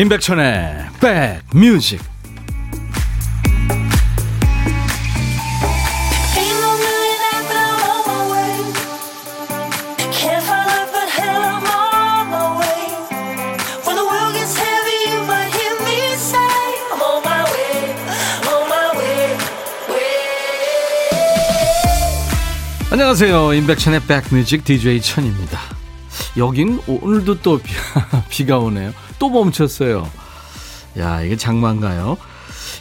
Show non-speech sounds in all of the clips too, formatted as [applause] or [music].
임백천의 백뮤직. 안녕하세요. 임백천의 백뮤직 DJ 천입니다. 여긴 오늘도 또 비, [laughs] 비가 오네요 또 멈췄어요. 야, 이게 장마인가요?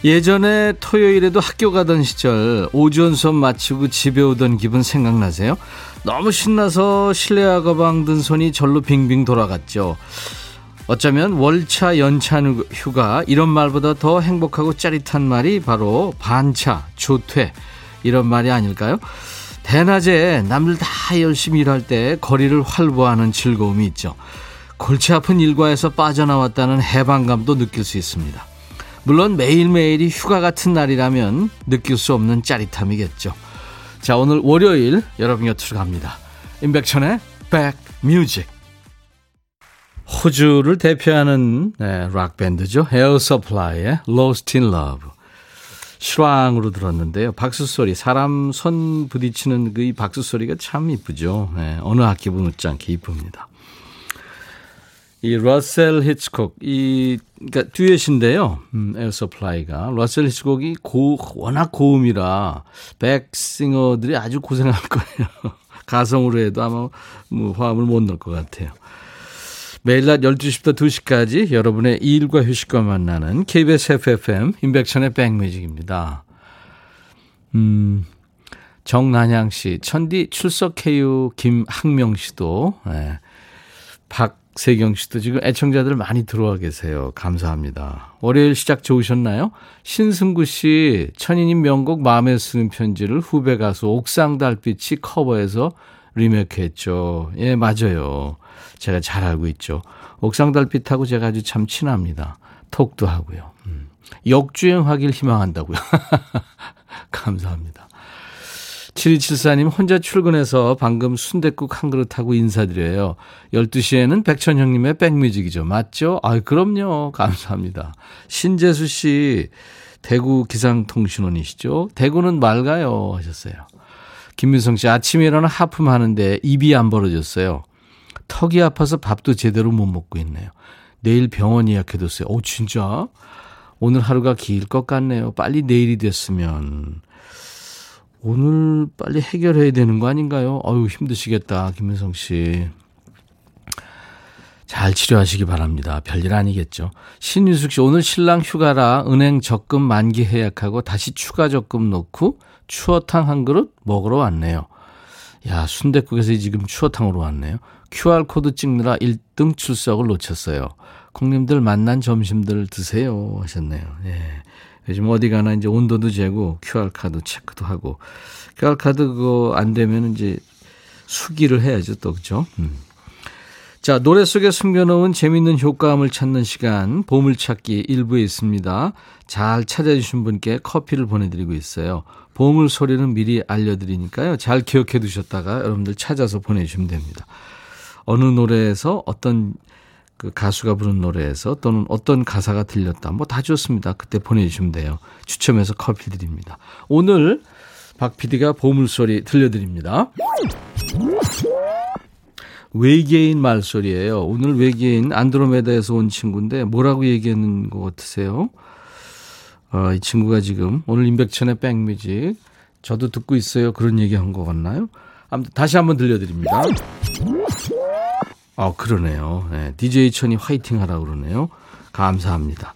예전에 토요일에도 학교 가던 시절 오전 수업 마치고 집에 오던 기분 생각나세요? 너무 신나서 실내화 가방 든 손이 절로 빙빙 돌아갔죠. 어쩌면 월차 연차 휴가 이런 말보다 더 행복하고 짜릿한 말이 바로 반차, 조퇴 이런 말이 아닐까요? 대낮에 남들 다 열심히 일할 때 거리를 활보하는 즐거움이 있죠. 골치 아픈 일과에서 빠져나왔다는 해방감도 느낄 수 있습니다. 물론 매일매일이 휴가 같은 날이라면 느낄 수 없는 짜릿함이겠죠. 자, 오늘 월요일 여러분 곁으로 갑니다. 임백천의 백뮤직. 호주를 대표하는 네, 락밴드죠. 에어 서플라이의 Lost in Love. 실황으로 들었는데요. 박수 소리, 사람 손 부딪히는 그 박수 소리가 참 이쁘죠. 네, 어느 악기 부럽지 않게 이쁩니다. 이 러셀 히치콕 이 그러니까 듀엣인데요. 음, 에어서플라이가 러셀 히치콕이 고 워낙 고음이라 back singer들이 아주 고생할 거예요. [laughs] 가성으로 해도 아마 뭐 화음을 못 넣을 것 같아요. 매일 낮 12시부터 2시까지 여러분의 일과 휴식과 만나는 KBS 해피FM 임백천의 백뮤직입니다. 음, 정난양 씨, 천디 출석해요 김학명 씨도, 네. 박 세경 씨도 지금 애청자들 많이 들어와 계세요. 감사합니다. 월요일 시작 좋으셨나요? 신승구 씨, 천인님 명곡 마음에 쓰는 편지를 후배 가수 옥상 달빛이 커버해서 리메이크 했죠. 예, 맞아요. 제가 잘 알고 있죠. 옥상 달빛하고 제가 아주 참 친합니다. 톡도 하고요. 음. 역주행하길 희망한다고요. [laughs] 감사합니다. 7274님 혼자 출근해서 방금 순댓국 한 그릇 하고 인사드려요. 12시에는 백천형님의 백뮤직이죠. 맞죠? 아 그럼요. 감사합니다. 신재수 씨, 대구 기상통신원이시죠? 대구는 맑아요. 하셨어요. 김민성 씨, 아침에 일어나 하품하는데 입이 안 벌어졌어요. 턱이 아파서 밥도 제대로 못 먹고 있네요. 내일 병원 예약해뒀어요. 오, 진짜? 오늘 하루가 길 것 같네요. 빨리 내일이 됐으면. 오늘 빨리 해결해야 되는 거 아닌가요? 어유 힘드시겠다, 김민성 씨. 잘 치료하시기 바랍니다. 별일 아니겠죠. 신유숙 씨, 오늘 신랑 휴가라 은행 적금 만기 해약하고 다시 추가 적금 넣고 추어탕 한 그릇 먹으러 왔네요. 야, 순대국에서 지금 추어탕으로 왔네요. QR코드 찍느라 1등 출석을 놓쳤어요. 콩님들 만난 점심들 드세요. 하셨네요. 예. 요즘 어디 가나 이제 온도도 재고 QR카드 체크도 하고 QR카드 그거 안 되면 이제 수기를 해야죠 또 그죠? 음. 자 노래 속에 숨겨놓은 재밌는 효과음을 찾는 시간 보물찾기 일부에 있습니다. 잘 찾아주신 분께 커피를 보내드리고 있어요. 보물 소리는 미리 알려드리니까요. 잘 기억해 두셨다가 여러분들 찾아서 보내주시면 됩니다. 어느 노래에서 어떤 그 가수가 부른 노래에서 또는 어떤 가사가 들렸다. 뭐 다 좋습니다. 그때 보내주시면 돼요. 추첨해서 커피 드립니다. 오늘 박 PD가 보물소리 들려드립니다. 외계인 말소리예요. 오늘 외계인 안드로메다에서 온 친구인데 뭐라고 얘기하는 것 같으세요? 어, 이 친구가 지금 오늘 임백천의 백뮤직 저도 듣고 있어요. 그런 얘기 한 것 같나요? 아무튼 다시 한번 들려드립니다. 아, 그러네요. 네, DJ 천이 화이팅 하라고 그러네요. 감사합니다.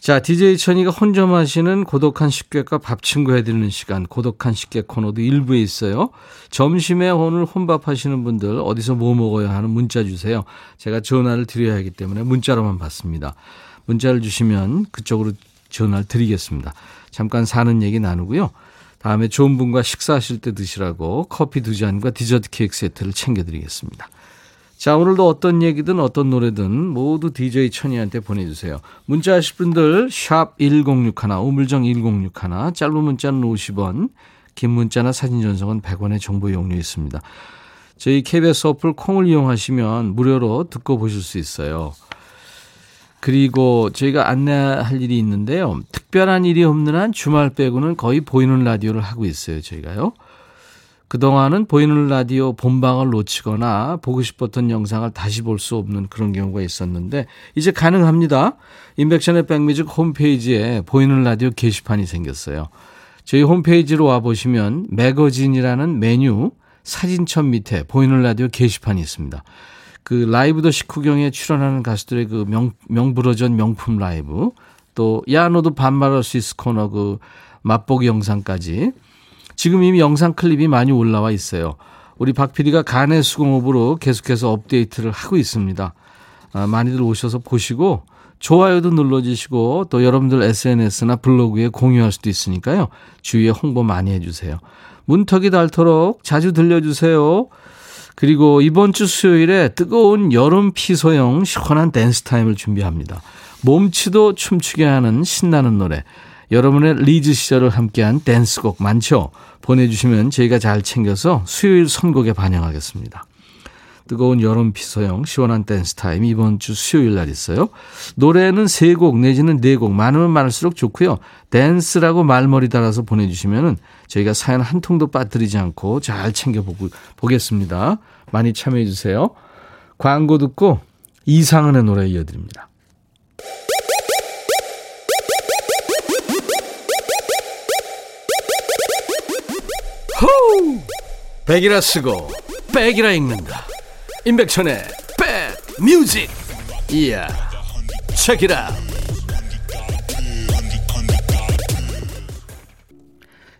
자, DJ 천이가 혼자 마시는 고독한 식객과 밥 친구 해드리는 시간, 고독한 식객 코너도 일부에 있어요. 점심에 오늘 혼밥 하시는 분들 어디서 뭐 먹어야 하는 문자 주세요. 제가 전화를 드려야 하기 때문에 문자로만 받습니다. 문자를 주시면 그쪽으로 전화를 드리겠습니다. 잠깐 사는 얘기 나누고요. 다음에 좋은 분과 식사하실 때 드시라고 커피 두 잔과 디저트 케이크 세트를 챙겨드리겠습니다. 자, 오늘도 어떤 얘기든 어떤 노래든 모두 DJ 천이한테 보내주세요. 문자 하실 분들 샵 1061, 우물정 1061, 짧은 문자는 50원, 긴 문자나 사진 전송은 100원의 정보 용료 있습니다. 저희 KBS 어플 콩을 이용하시면 무료로 듣고 보실 수 있어요. 그리고 저희가 안내할 일이 있는데요. 특별한 일이 없는 한 주말 빼고는 거의 보이는 라디오를 하고 있어요, 저희가요. 그동안은 보이는 라디오 본방을 놓치거나 보고 싶었던 영상을 다시 볼 수 없는 그런 경우가 있었는데 이제 가능합니다. 인백션의 백뮤직 홈페이지에 보이는 라디오 게시판이 생겼어요. 저희 홈페이지로 와보시면 매거진이라는 메뉴 사진첩 밑에 보이는 라디오 게시판이 있습니다. 그 라이브 더 식후경에 출연하는 가수들의 그 명, 명불허전 명품 라이브 또 야 너도 반말할 수 있을 코너 그 맛보기 영상까지 지금 이미 영상 클립이 많이 올라와 있어요. 우리 박 PD가 간의 수공업으로 계속해서 업데이트를 하고 있습니다. 아, 많이들 오셔서 보시고 좋아요도 눌러주시고 또 여러분들 SNS나 블로그에 공유할 수도 있으니까요. 주위에 홍보 많이 해주세요. 문턱이 닳도록 자주 들려주세요. 그리고 이번 주 수요일에 뜨거운 여름 피서형 시원한 댄스 타임을 준비합니다. 몸치도 춤추게 하는 신나는 노래. 여러분의 리즈 시절을 함께한 댄스곡 많죠? 보내주시면 저희가 잘 챙겨서 수요일 선곡에 반영하겠습니다. 뜨거운 여름 피서형 시원한 댄스 타임 이번 주 수요일 날 있어요. 노래는 세 곡 내지는 네 곡 많으면 많을수록 좋고요. 댄스라고 말머리 달아서 보내주시면은 저희가 사연 한 통도 빠뜨리지 않고 잘 챙겨보고 보겠습니다. 많이 참여해 주세요. 광고 듣고 이상은의 노래 이어드립니다. 호우! 백이라 쓰고 백이라 읽는다. 임백천의 백 뮤직 이야 책이라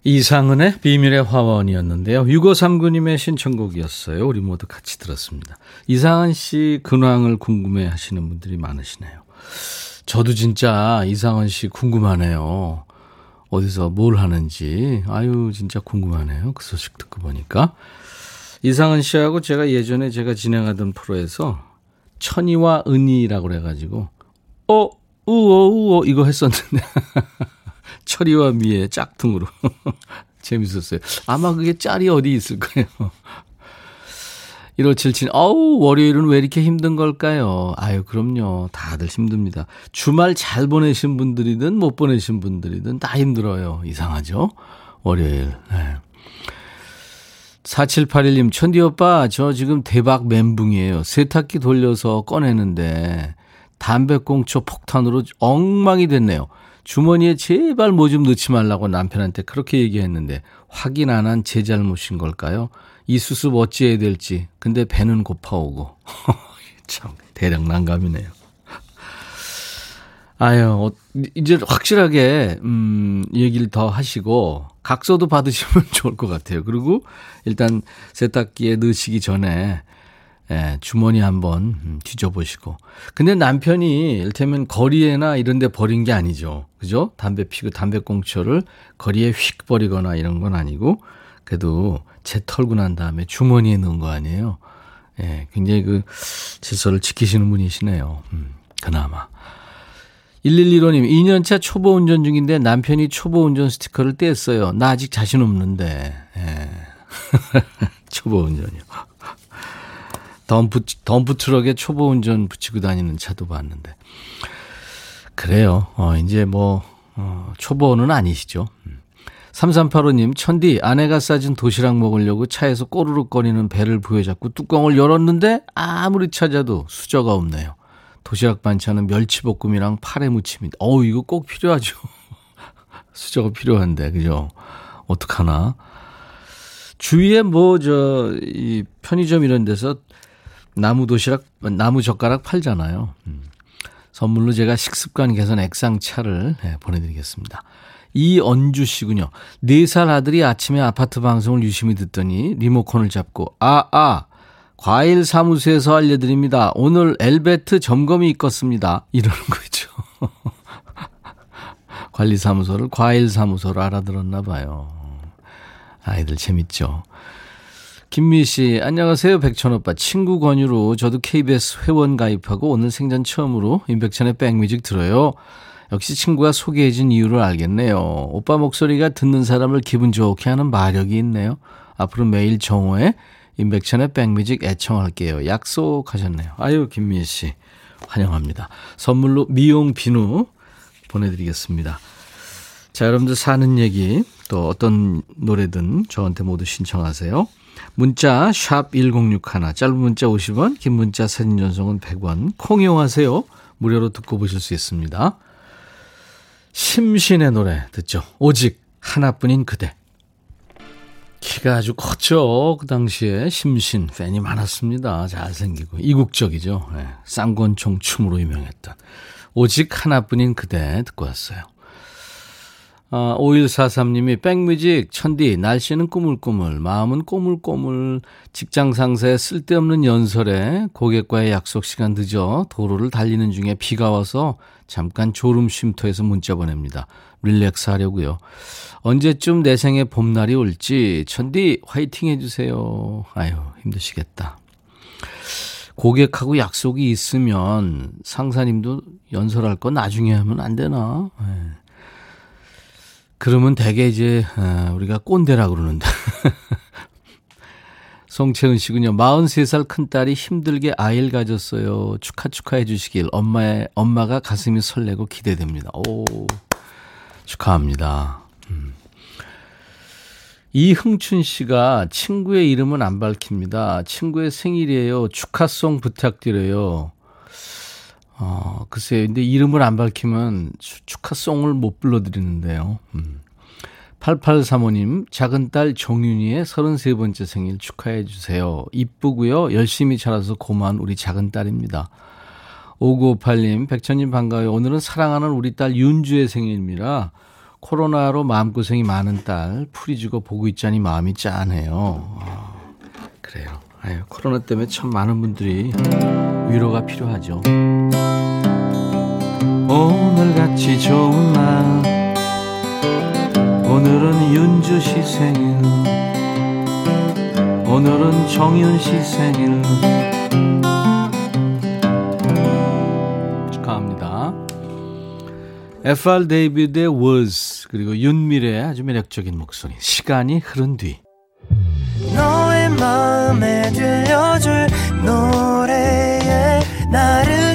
이상은의 비밀의 화원이었는데요. 6539님의 신청곡이었어요. 우리 모두 같이 들었습니다. 이상은 씨 근황을 궁금해 하시는 분들이 많으시네요. 저도 진짜 이상은 씨 궁금하네요. 어디서 뭘 하는지. 아유, 진짜 궁금하네요. 그 소식 듣고 보니까. 이상은 씨하고 제가 예전에 제가 진행하던 프로에서 천이와 은이라고 그래가지고 어 우어 우어 이거 했었는데 [laughs] 철이와 미의 짝퉁으로 [laughs] 재밌었어요. 아마 그게 짤이 어디 있을 거예요. 1577, 어우, 월요일은 왜 이렇게 힘든 걸까요? 아유, 그럼요. 다들 힘듭니다. 주말 잘 보내신 분들이든 못 보내신 분들이든 다 힘들어요. 이상하죠? 월요일. 네. 4781님, 천디 오빠, 저 지금 대박 멘붕이에요. 세탁기 돌려서 꺼내는데 담배꽁초 폭탄으로 엉망이 됐네요. 주머니에 제발 뭐 좀 넣지 말라고 남편한테 그렇게 얘기했는데 확인 안 한 제 잘못인 걸까요? 이 수습 어찌해야 될지. 근데 배는 고파오고. [laughs] 참, 대략 난감이네요. 아유, 어, 이제 확실하게, 음, 얘기를 더 하시고, 각서도 받으시면 [laughs] 좋을 것 같아요. 그리고 일단 세탁기에 넣으시기 전에, 예, 주머니 한번 음, 뒤져보시고. 근데 남편이 일테면 거리에나 이런 데 버린 게 아니죠. 그죠? 담배 피고 담배꽁초를 거리에 휙 버리거나 이런 건 아니고, 그래도 재 털고 난 다음에 주머니에 넣은 거 아니에요. 예, 굉장히 그 질서를 지키시는 분이시네요. 음, 그나마. 1115님, 2년차 초보 운전 중인데 남편이 초보 운전 스티커를 뗐어요. 나 아직 자신 없는데. 예. [laughs] 초보 운전이요. 덤프, 덤프 트럭에 초보 운전 붙이고 다니는 차도 봤는데. 그래요. 어, 이제 뭐, 어, 초보는 아니시죠. 3385님, 음. 천디, 아내가 싸준 도시락 먹으려고 차에서 꼬르륵거리는 배를 부여잡고 뚜껑을 열었는데 아무리 찾아도 수저가 없네요. 도시락 반찬은 멸치볶음이랑 파래 무침입니다. 어우, 이거 꼭 필요하죠. [laughs] 수저가 필요한데, 그죠? 어떡하나. 주위에 뭐, 저, 이 편의점 이런 데서 나무 도시락, 나무 젓가락 팔잖아요. 음. 선물로 제가 식습관 개선 액상차를 네, 보내드리겠습니다. 이언주 씨군요. 4살 아들이 아침에 아파트 방송을 유심히 듣더니 리모컨을 잡고, 아, 아, 과일 사무소에서 알려드립니다. 오늘 엘베트 점검이 있겠습니다. 이러는 거죠. [laughs] 관리사무소를 과일 사무소로 알아들었나 봐요. 아이들 재밌죠. 김미 씨, 안녕하세요. 백천 오빠. 친구 권유로 저도 KBS 회원 가입하고 오늘 생전 처음으로 임백천의 백뮤직 들어요. 역시 친구가 소개해준 이유를 알겠네요. 오빠 목소리가 듣는 사람을 기분 좋게 하는 마력이 있네요. 앞으로 매일 정오에 임백천의 백뮤직 애청할게요. 약속하셨네요. 아유, 김미애 씨. 환영합니다. 선물로 미용 비누 보내드리겠습니다. 자, 여러분들 사는 얘기 또 어떤 노래든 저한테 모두 신청하세요. 문자 1061, 짧은 문자 50원, 긴 문자 사진 전송은 100원. 콩 이용하세요. 무료로 듣고 보실 수 있습니다. 심신의 노래 듣죠. 오직 하나뿐인 그대. 키가 아주 컸죠. 그 당시에 심신 팬이 많았습니다. 잘생기고 이국적이죠. 네. 쌍권총 춤으로 유명했던 오직 하나뿐인 그대 듣고 왔어요. 아, 5143님이 백뮤직 천디 날씨는 꾸물꾸물 마음은 꼬물꼬물 직장 상사의 쓸데없는 연설에 고객과의 약속 시간 늦어 도로를 달리는 중에 비가 와서 잠깐 졸음 쉼터에서 문자 보냅니다. 릴렉스 하려고요. 언제쯤 내 생에 봄날이 올지 천디 화이팅 해주세요. 아유 힘드시겠다. 고객하고 약속이 있으면 상사님도 연설할 거 나중에 하면 안 되나? 네. 그러면 대개 이제 어, 우리가 꼰대라 그러는데. [laughs] 송채은 씨군요. 43살 큰딸이 힘들게 아이를 가졌어요. 축하 축하해 주시길 엄마의 엄마가 가슴이 설레고 기대됩니다. 오. 축하합니다. 음. 이흥춘 씨가 친구의 이름은 안 밝힙니다. 친구의 생일이에요. 축하송 부탁드려요. 어, 글쎄요. 근데 이름을 안 밝히면 축하송을 못 불러드리는데요. 음. 8835님, 작은 딸 정윤이의 33번째 생일 축하해 주세요. 이쁘고요. 열심히 자라서 고마운 우리 작은 딸입니다. 5958님, 백천님 반가워요. 오늘은 사랑하는 우리 딸 윤주의 생일입니다. 코로나로 마음고생이 많은 딸, 풀이 주고 보고 있자니 마음이 짠해요. 아, 그래요. 아유, 코로나 때문에 참 많은 분들이 위로가 필요하죠. 오늘같이 좋은 날. 오늘은 윤주 씨 생일. 오늘은 정윤 씨 생일. 축하합니다. FR 데이비드의 Was 그리고 윤미래의 아주 매력적인 목소리 시간이 흐른 뒤. 너의 마음에 들려줄 노래에 나를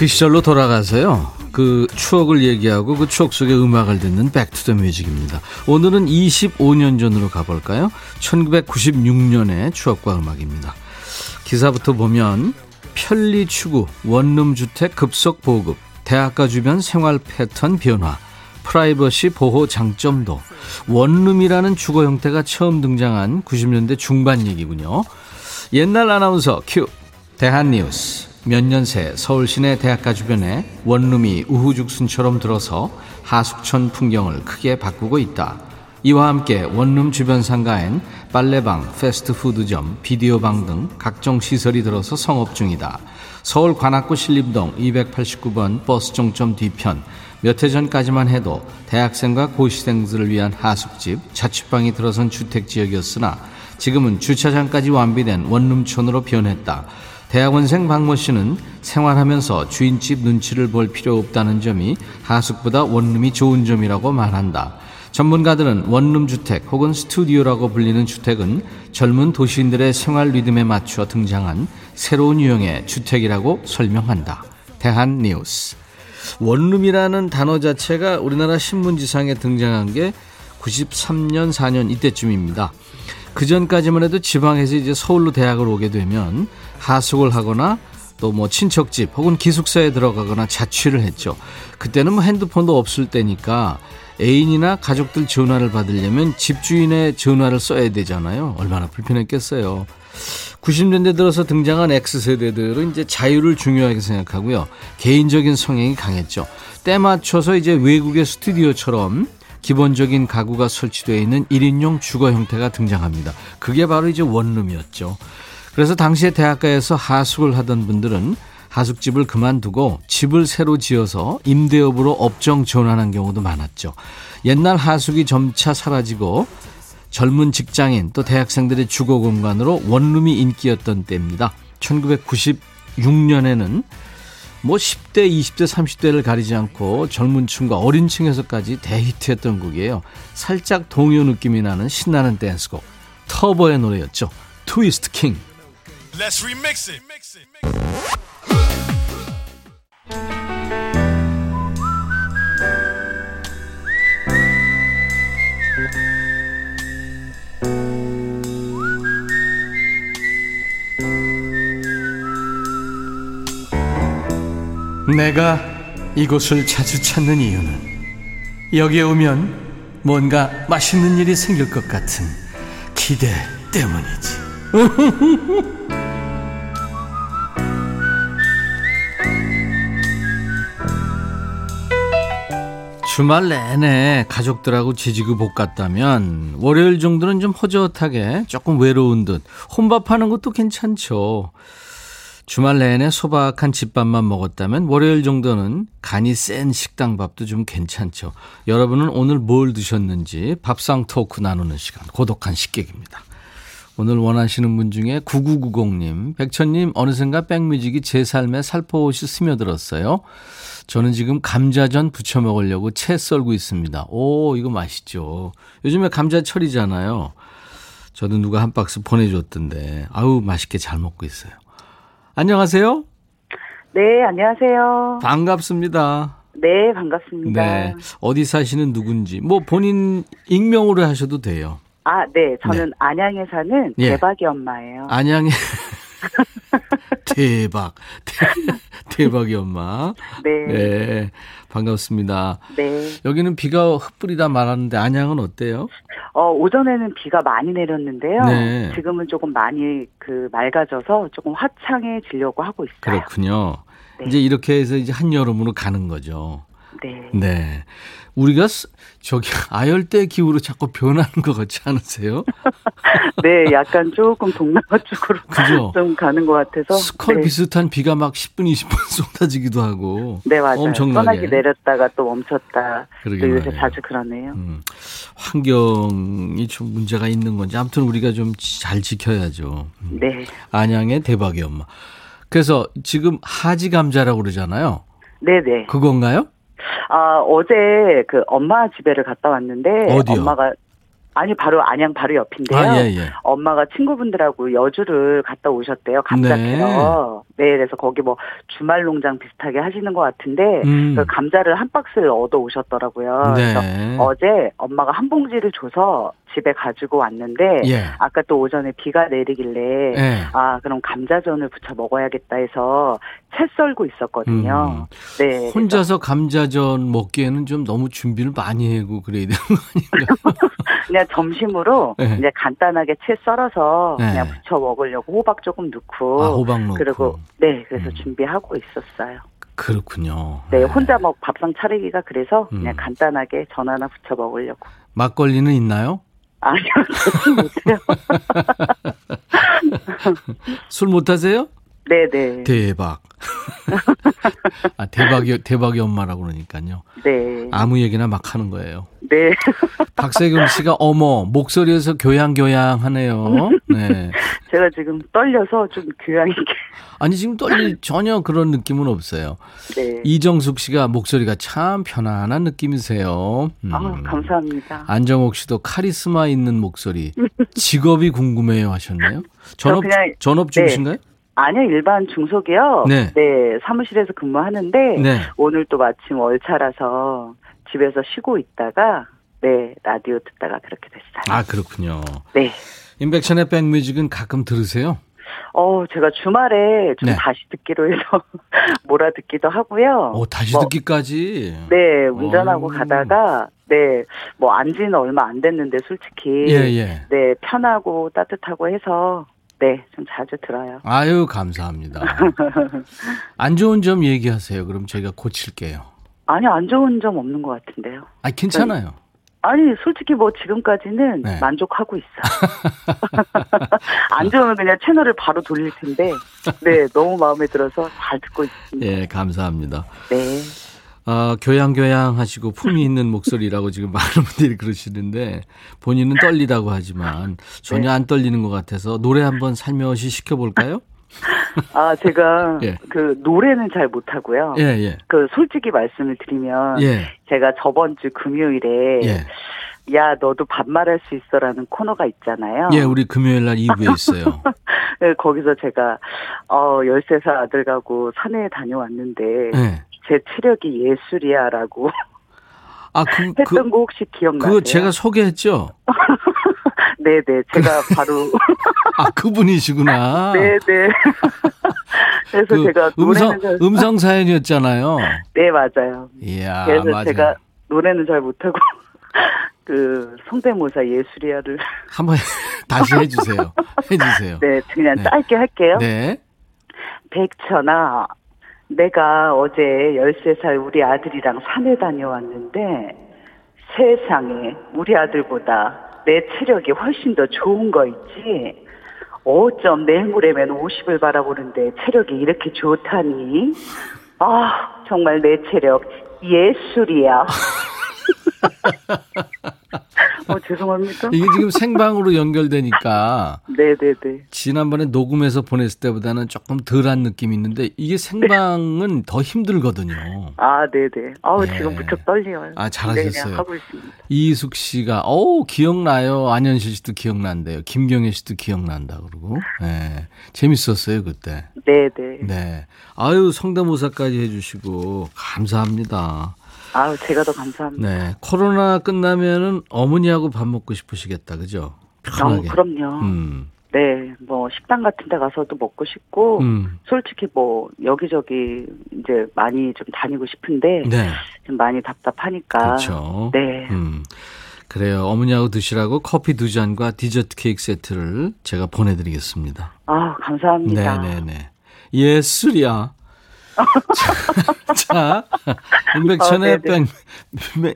그 시절로 돌아가서요. 그 추억을 얘기하고 그 추억 속의 음악을 듣는 Back to the Music입니다. 오늘은 25년 전으로 가볼까요? 1996년의 추억과 음악입니다. 기사부터 보면 편리 추구, 원룸 주택 급속 보급, 대학가 주변 생활 패턴 변화, 프라이버시 보호 장점도, 원룸이라는 주거 형태가 처음 등장한 90년대 중반 얘기군요. 옛날 아나운서 큐 대한 뉴스 몇 년 새 서울 시내 대학가 주변에 원룸이 우후죽순처럼 들어서 하숙촌 풍경을 크게 바꾸고 있다. 이와 함께 원룸 주변 상가엔 빨래방, 패스트푸드점, 비디오방 등 각종 시설이 들어서 성업 중이다. 서울 관악구 신림동 289번 버스 종점 뒤편 몇 해 전까지만 해도 대학생과 고시생들을 위한 하숙집, 자취방이 들어선 주택 지역이었으나 지금은 주차장까지 완비된 원룸촌으로 변했다. 대학원생 박모 씨는 생활하면서 주인집 눈치를 볼 필요 없다는 점이 하숙보다 원룸이 좋은 점이라고 말한다. 전문가들은 원룸 주택 혹은 스튜디오라고 불리는 주택은 젊은 도시인들의 생활 리듬에 맞춰 등장한 새로운 유형의 주택이라고 설명한다. 대한 뉴스. 원룸이라는 단어 자체가 우리나라 신문지상에 등장한 게 93년, 4년 이때쯤입니다. 그 전까지만 해도 지방에서 이제 서울로 대학을 오게 되면 하숙을 하거나 또 뭐 친척집 혹은 기숙사에 들어가거나 자취를 했죠. 그때는 뭐 핸드폰도 없을 때니까 애인이나 가족들 전화를 받으려면 집주인의 전화를 써야 되잖아요. 얼마나 불편했겠어요. 90년대 들어서 등장한 X세대들은 이제 자유를 중요하게 생각하고요. 개인적인 성향이 강했죠. 때 맞춰서 이제 외국의 스튜디오처럼 기본적인 가구가 설치되어 있는 1인용 주거 형태가 등장합니다. 그게 바로 이제 원룸이었죠. 그래서 당시에 대학가에서 하숙을 하던 분들은 하숙집을 그만두고 집을 새로 지어서 임대업으로 업종 전환한 경우도 많았죠. 옛날 하숙이 점차 사라지고 젊은 직장인 또 대학생들의 주거 공간으로 원룸이 인기였던 때입니다. 1996년에는 뭐 10대, 20대, 30대를 가리지 않고 젊은 층과 어린 층에서까지 대히트했던 곡이에요. 살짝 동요 느낌이 나는 신나는 댄스곡. 터보의 노래였죠. 트위스트 킹. Let's remix it. 내가 이곳을 자주 찾는 이유는 여기에 오면 뭔가 맛있는 일이 생길 것 같은 기대 때문이지. [laughs] 주말 내내 가족들하고 지지고 볶 갔다면 월요일 정도는 좀 허젓하게 조금 외로운 듯 혼밥하는 것도 괜찮죠. 주말 내내 소박한 집밥만 먹었다면 월요일 정도는 간이 센 식당 밥도 좀 괜찮죠. 여러분은 오늘 뭘 드셨는지 밥상 토크 나누는 시간 고독한 식객입니다. 오늘 원하시는 분 중에 9990님, 백천님 어느샌가 백뮤직이 제 삶에 살포시 스며들었어요. 저는 지금 감자전 부쳐 먹으려고 채 썰고 있습니다. 오, 이거 맛있죠. 요즘에 감자철이잖아요. 저도 누가 한 박스 보내줬던데, 아우, 맛있게 잘 먹고 있어요. 안녕하세요. 네, 안녕하세요. 반갑습니다. 네, 반갑습니다. 네. 어디 사시는 누군지, 뭐 본인 익명으로 하셔도 돼요. 아, 네, 저는 안양에 사는 예. 대박이 엄마예요. 안양에. [laughs] 대박. 대, 박이 엄마. 네, 네. 네. 반갑습니다. 여기는 비가 흩뿌리다 말았는데 안양은 어때요? 어, 오전에는 비가 많이 내렸는데요. 네. 지금은 조금 많이 그 맑아져서 조금 화창해지려고 하고 있어요. 그렇군요. 네. 이제 이렇게 해서 이제 한여름으로 가는 거죠. 네. 네. 우리가 스- 저기 아열대 기후로 자꾸 변하는 것 같지 않으세요? [laughs] 네, 약간 조금 동남아 쪽으로 그죠? [laughs] 좀 가는 것 같아서. 스컬 네. 비슷한 비가 막 10분, 20분 [laughs] 쏟아지기도 하고. 네, 맞아요. 엄청나게. 떠나기 내렸다가 또 멈췄다. 그러게 또 요새. 자주 그러네요. 음, 환경이 좀 문제가 있는 건지 아무튼 우리가 좀 잘 지켜야죠. 음. 네. 안양의 대박이 엄마. 그래서 지금 하지 감자라고 그러잖아요. 네네. 그건가요? 아, 어제 그 엄마 집에를 갔다 왔는데. 어디요? 엄마가, 아니, 바로 안양 바로 옆인데요. 아, 예, 예. 엄마가 친구분들하고 여주를 갔다 오셨대요. 감자 네. 캐러. 네. 그래서 거기 뭐 주말 농장 비슷하게 하시는 것 같은데 음. 그 감자를 한 박스를 얻어 오셨더라고요. 그래서 네. 어제 엄마가 한 봉지를 줘서 집에 가지고 왔는데 예. 아까 또 오전에 비가 내리길래 예. 아 그럼 감자전을 부쳐 먹어야겠다 해서 채 썰고 있었거든요. 네. 음. 혼자서 감자전 먹기에는 좀 너무 준비를 많이 하고 그래야 되는 거 아닌가? 그냥 점심으로 네. 이제 간단하게 채 썰어서 네. 그냥 부쳐 먹으려고 호박 조금 넣고 아, 호박 넣고. 그리고 네 그래서 음. 준비하고 있었어요. 그렇군요. 네 혼자 뭐 밥상 차리기가 그래서 음. 그냥 간단하게 전 하나 부쳐 먹으려고. 막걸리는 있나요? 아니요 저는 못해요. [laughs] 술 못하세요? 네네 대박. [laughs] 아, 대박이, 대박이 엄마라고 그러니까요. 네 아무 얘기나 막 하는 거예요. 네. [laughs] 박세경 씨가 어머, 목소리에서 교양교양 하네요. 네. 제가 지금 떨려서 좀 교양 있게. 아니, 지금 떨리, 전혀 그런 느낌은 없어요. 네. 이정숙 씨가 목소리가 참 편안한 느낌이세요. 음. 아 감사합니다. 안정옥 씨도 카리스마 있는 목소리. 직업이 궁금해요 하셨네요. 전업, 그냥- 전업 네. 중이신가요? 아니요, 일반 중소기업. 네. 사무실에서 근무하는데, 네. 오늘 또 마침 월차라서 집에서 쉬고 있다가, 네, 라디오 듣다가 그렇게 됐어요. 아, 그렇군요. 네. 인백션의 백뮤직은 가끔 들으세요? 어, 제가 주말에 좀 네. 다시 듣기로 해서 [laughs] 몰아 듣기도 하고요. 오, 다시 뭐, 듣기까지. 네, 운전하고 오. 가다가, 네, 뭐, 안 지는 얼마 안 됐는데, 솔직히. 예, 예. 네, 편하고 따뜻하고 해서, 네, 좀 자주 들어요. 아유, 감사합니다. [laughs] 안 좋은 점 얘기하세요. 그럼 저희가 고칠게요. 아니, 안 좋은 점 없는 것 같은데요. 아, 괜찮아요. 아니, 솔직히 뭐, 지금까지는 네. 만족하고 있어요. [laughs] 안 좋으면 그냥 채널을 바로 돌릴 텐데, 네, 너무 마음에 들어서 잘 듣고 있습니다. 예, 감사합니다. 네. 아, 교양교양 하시고 품이 있는 목소리라고 지금 많은 분들이 그러시는데 본인은 떨리다고 하지만 전혀 네. 안 떨리는 것 같아서 노래 한번 살며시 시켜볼까요? [laughs] 아, 제가, [laughs] 예. 그, 노래는 잘 못하고요. 예, 예. 그, 솔직히 말씀을 드리면, 예, 제가 저번 주 금요일에, 예. 야, 너도 반말할 수 있어라는 코너가 있잖아요. 예, 우리 금요일 날 2부에 [laughs] 있어요. 네, 거기서 제가, 어, 13살 아들 가고 산에 다녀왔는데, 예. 제 체력이 예술이야라고 [laughs] 아, 그, 했던 그, 거 혹시 기억나세요? 그거 제가 소개했죠? 네네, [laughs] 제가 바로, [laughs] 아, 그분이시구나. 네네. 그래서 그 제가 음성, 잘, 음성 사연이었잖아요. 네, 맞아요. 이야, 그래서 맞아요. 제가 노래는 잘 못하고, 그, 성대모사 예술이야를, 한번 다시 해주세요. 해주세요. 네, 그냥 네. 짧게 할게요. 네. 백천아, 내가 어제 13살 우리 아들이랑 산에 다녀왔는데 세상에 우리 아들보다 내 체력이 훨씬 더 좋은 거 있지? 어쩜 내일 모레면 50을 바라보는데 체력이 이렇게 좋다니? 아, 정말 내 체력 예술이야. 어, 죄송합니다. 이게 지금 생방으로 연결되니까 네네네. [laughs] 지난번에 녹음해서 보냈을 때보다는 조금 덜한 느낌이 있는데 이게 생방은 더 힘들거든요. 아, 네네. 아우, 네. 지금 무척 떨려요. 아, 네, 잘하셨어요. 하고 있습니다. 이숙 씨가 어우 기억나요. 안현실 씨도 기억난대요. 김경혜 씨도 기억난다 그러고. 네. 재밌었어요 그때. 네네. 네. 아유 성대모사까지 해주시고 감사합니다. 아우, 제가 더 감사합니다. 네. 코로나 끝나면은 어머니하고 밥 먹고 싶으시겠다 그죠? 어, 편하게. 그럼요. 음. 네, 뭐 식당 같은 데 가서도 먹고 싶고 음. 솔직히 뭐 여기저기 이제 많이 좀 다니고 싶은데 네. 좀 많이 답답하니까. 그렇죠. 네. 음. 그래요. 어머니하고 드시라고 커피 두 잔과 디저트 케이크 세트를 제가 보내드리겠습니다. 아, 감사합니다. 네네네. 예술이야. 자, 자, 임백천의 어, 백,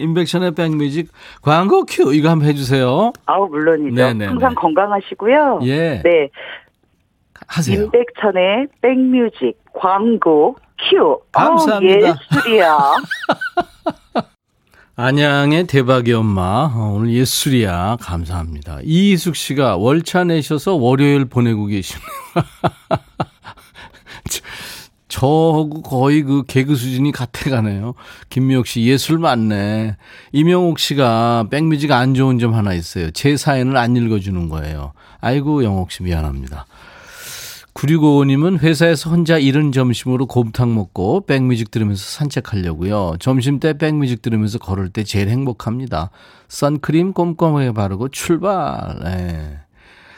임백천의 백뮤직 광고 큐 이거 한번 해주세요. 아우, 물론이죠. 네네네. 항상 건강하시고요. 예, 네. 하세요. 임백천의 백뮤직 광고 큐. 감사합니다. 어, 예술이야. [laughs] 안양의 대박이 엄마 어, 오늘 예술이야 감사합니다. 이희숙 씨가 월차 내셔서 월요일 보내고 계시네요. [laughs] 저하고 거의 그 개그 수준이 같아가네요. 김미옥 씨 예술 많네. 이명옥 씨가 백뮤직 안 좋은 점 하나 있어요. 제 사연을 안 읽어주는 거예요. 아이고 영옥 씨 미안합니다. 9655님은 회사에서 혼자 이른 점심으로 곰탕 먹고 백뮤직 들으면서 산책하려고요. 점심 때 백뮤직 들으면서 걸을 때 제일 행복합니다. 선크림 꼼꼼하게 바르고 출발. 예.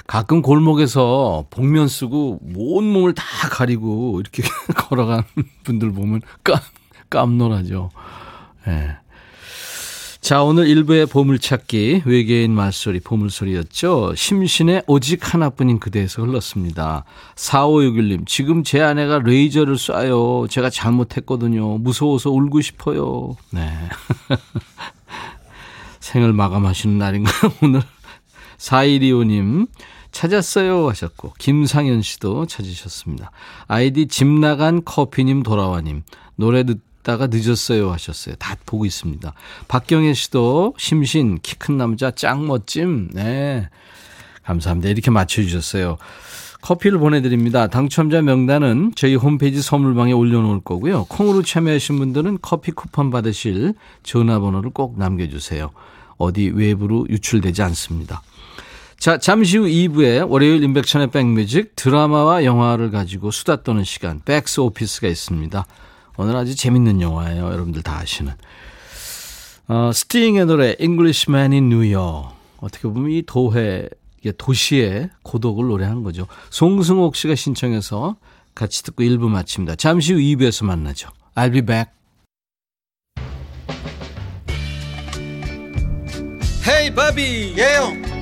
가끔 골목에서 복면 쓰고 온 몸을 다 가리고 이렇게 [laughs] 걸어가는 분들 보면 깜, 깜놀하죠. 예. 자, 오늘 일부의 보물찾기, 외계인 말소리, 보물소리였죠. 심신의 오직 하나뿐인 그대에서 흘렀습니다. 4561님, 지금 제 아내가 레이저를 쏴요. 제가 잘못했거든요. 무서워서 울고 싶어요. 네. [laughs] 생을 마감하시는 날인가요, [laughs] 오늘? 4125님, 찾았어요 하셨고, 김상현 씨도 찾으셨습니다. 아이디 집 나간 커피님 돌아와님, 노래 듣다가 늦었어요 하셨어요. 다 보고 있습니다. 박경혜 씨도 심신, 키 큰 남자 짱 멋짐, 네. 감사합니다. 이렇게 맞춰주셨어요. 커피를 보내드립니다. 당첨자 명단은 저희 홈페이지 선물방에 올려놓을 거고요. 콩으로 참여하신 분들은 커피 쿠폰 받으실 전화번호를 꼭 남겨주세요. 어디 외부로 유출되지 않습니다. 자, 잠시 후 2부에 월요일 인백천의 백뮤직 드라마와 영화를 가지고 수다 떠는 시간 백스 오피스가 있습니다. 오늘 아주 재밌는 영화예요. 여러분들 다 아시는. 어, 스팅의 노래 Englishman in New York. 어떻게 보면 이 도회, 도시의 고독을 노래한 거죠. 송승옥 씨가 신청해서 같이 듣고 1부 마칩니다. 잠시 후 2부에서 만나죠. I'll be back. 헤이 바비 예영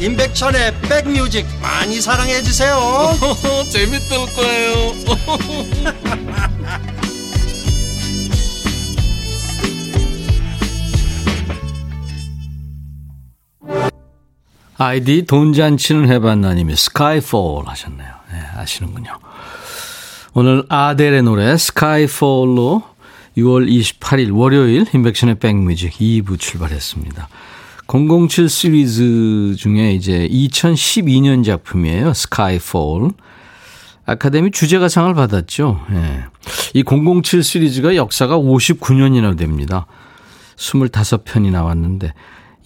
임백천의 백뮤직 많이 사랑해 주세요 [laughs] 재밌을 거예요 [laughs] 아이디 돈잔치는 해봤나님이 스카이폴 하셨네요. 네, 아시는군요. 오늘 아델의 노래 스카이폴로 6월 28일 월요일 인백션의 백뮤직 2부 출발했습니다. 007 시리즈 중에 이제 2012년 작품이에요. 스카이폴. 아카데미 주제가상을 받았죠. 예. 이 007 시리즈가 역사가 59년이나 됩니다. 25편이 나왔는데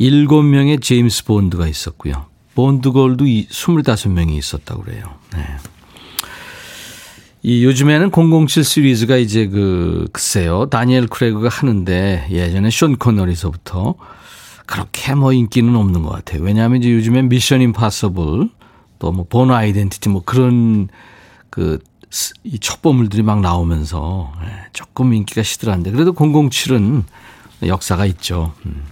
7명의 제임스 본드가 있었고요. 본드 걸도 25명이 있었다고 그래요. 네. 이 요즘에는 007 시리즈가 이제 그 글쎄요. 다니엘 크레이그가 하는데 예전에 션 코너리서부터 그렇게 뭐 인기는 없는 것 같아요. 왜냐하면 이제 요즘에 미션 임파서블 또 뭐 본 아이덴티티 뭐 그런 그 이 첩보물들이 막 나오면서 예, 조금 인기가 시들한데 그래도 007은 역사가 있죠. 음.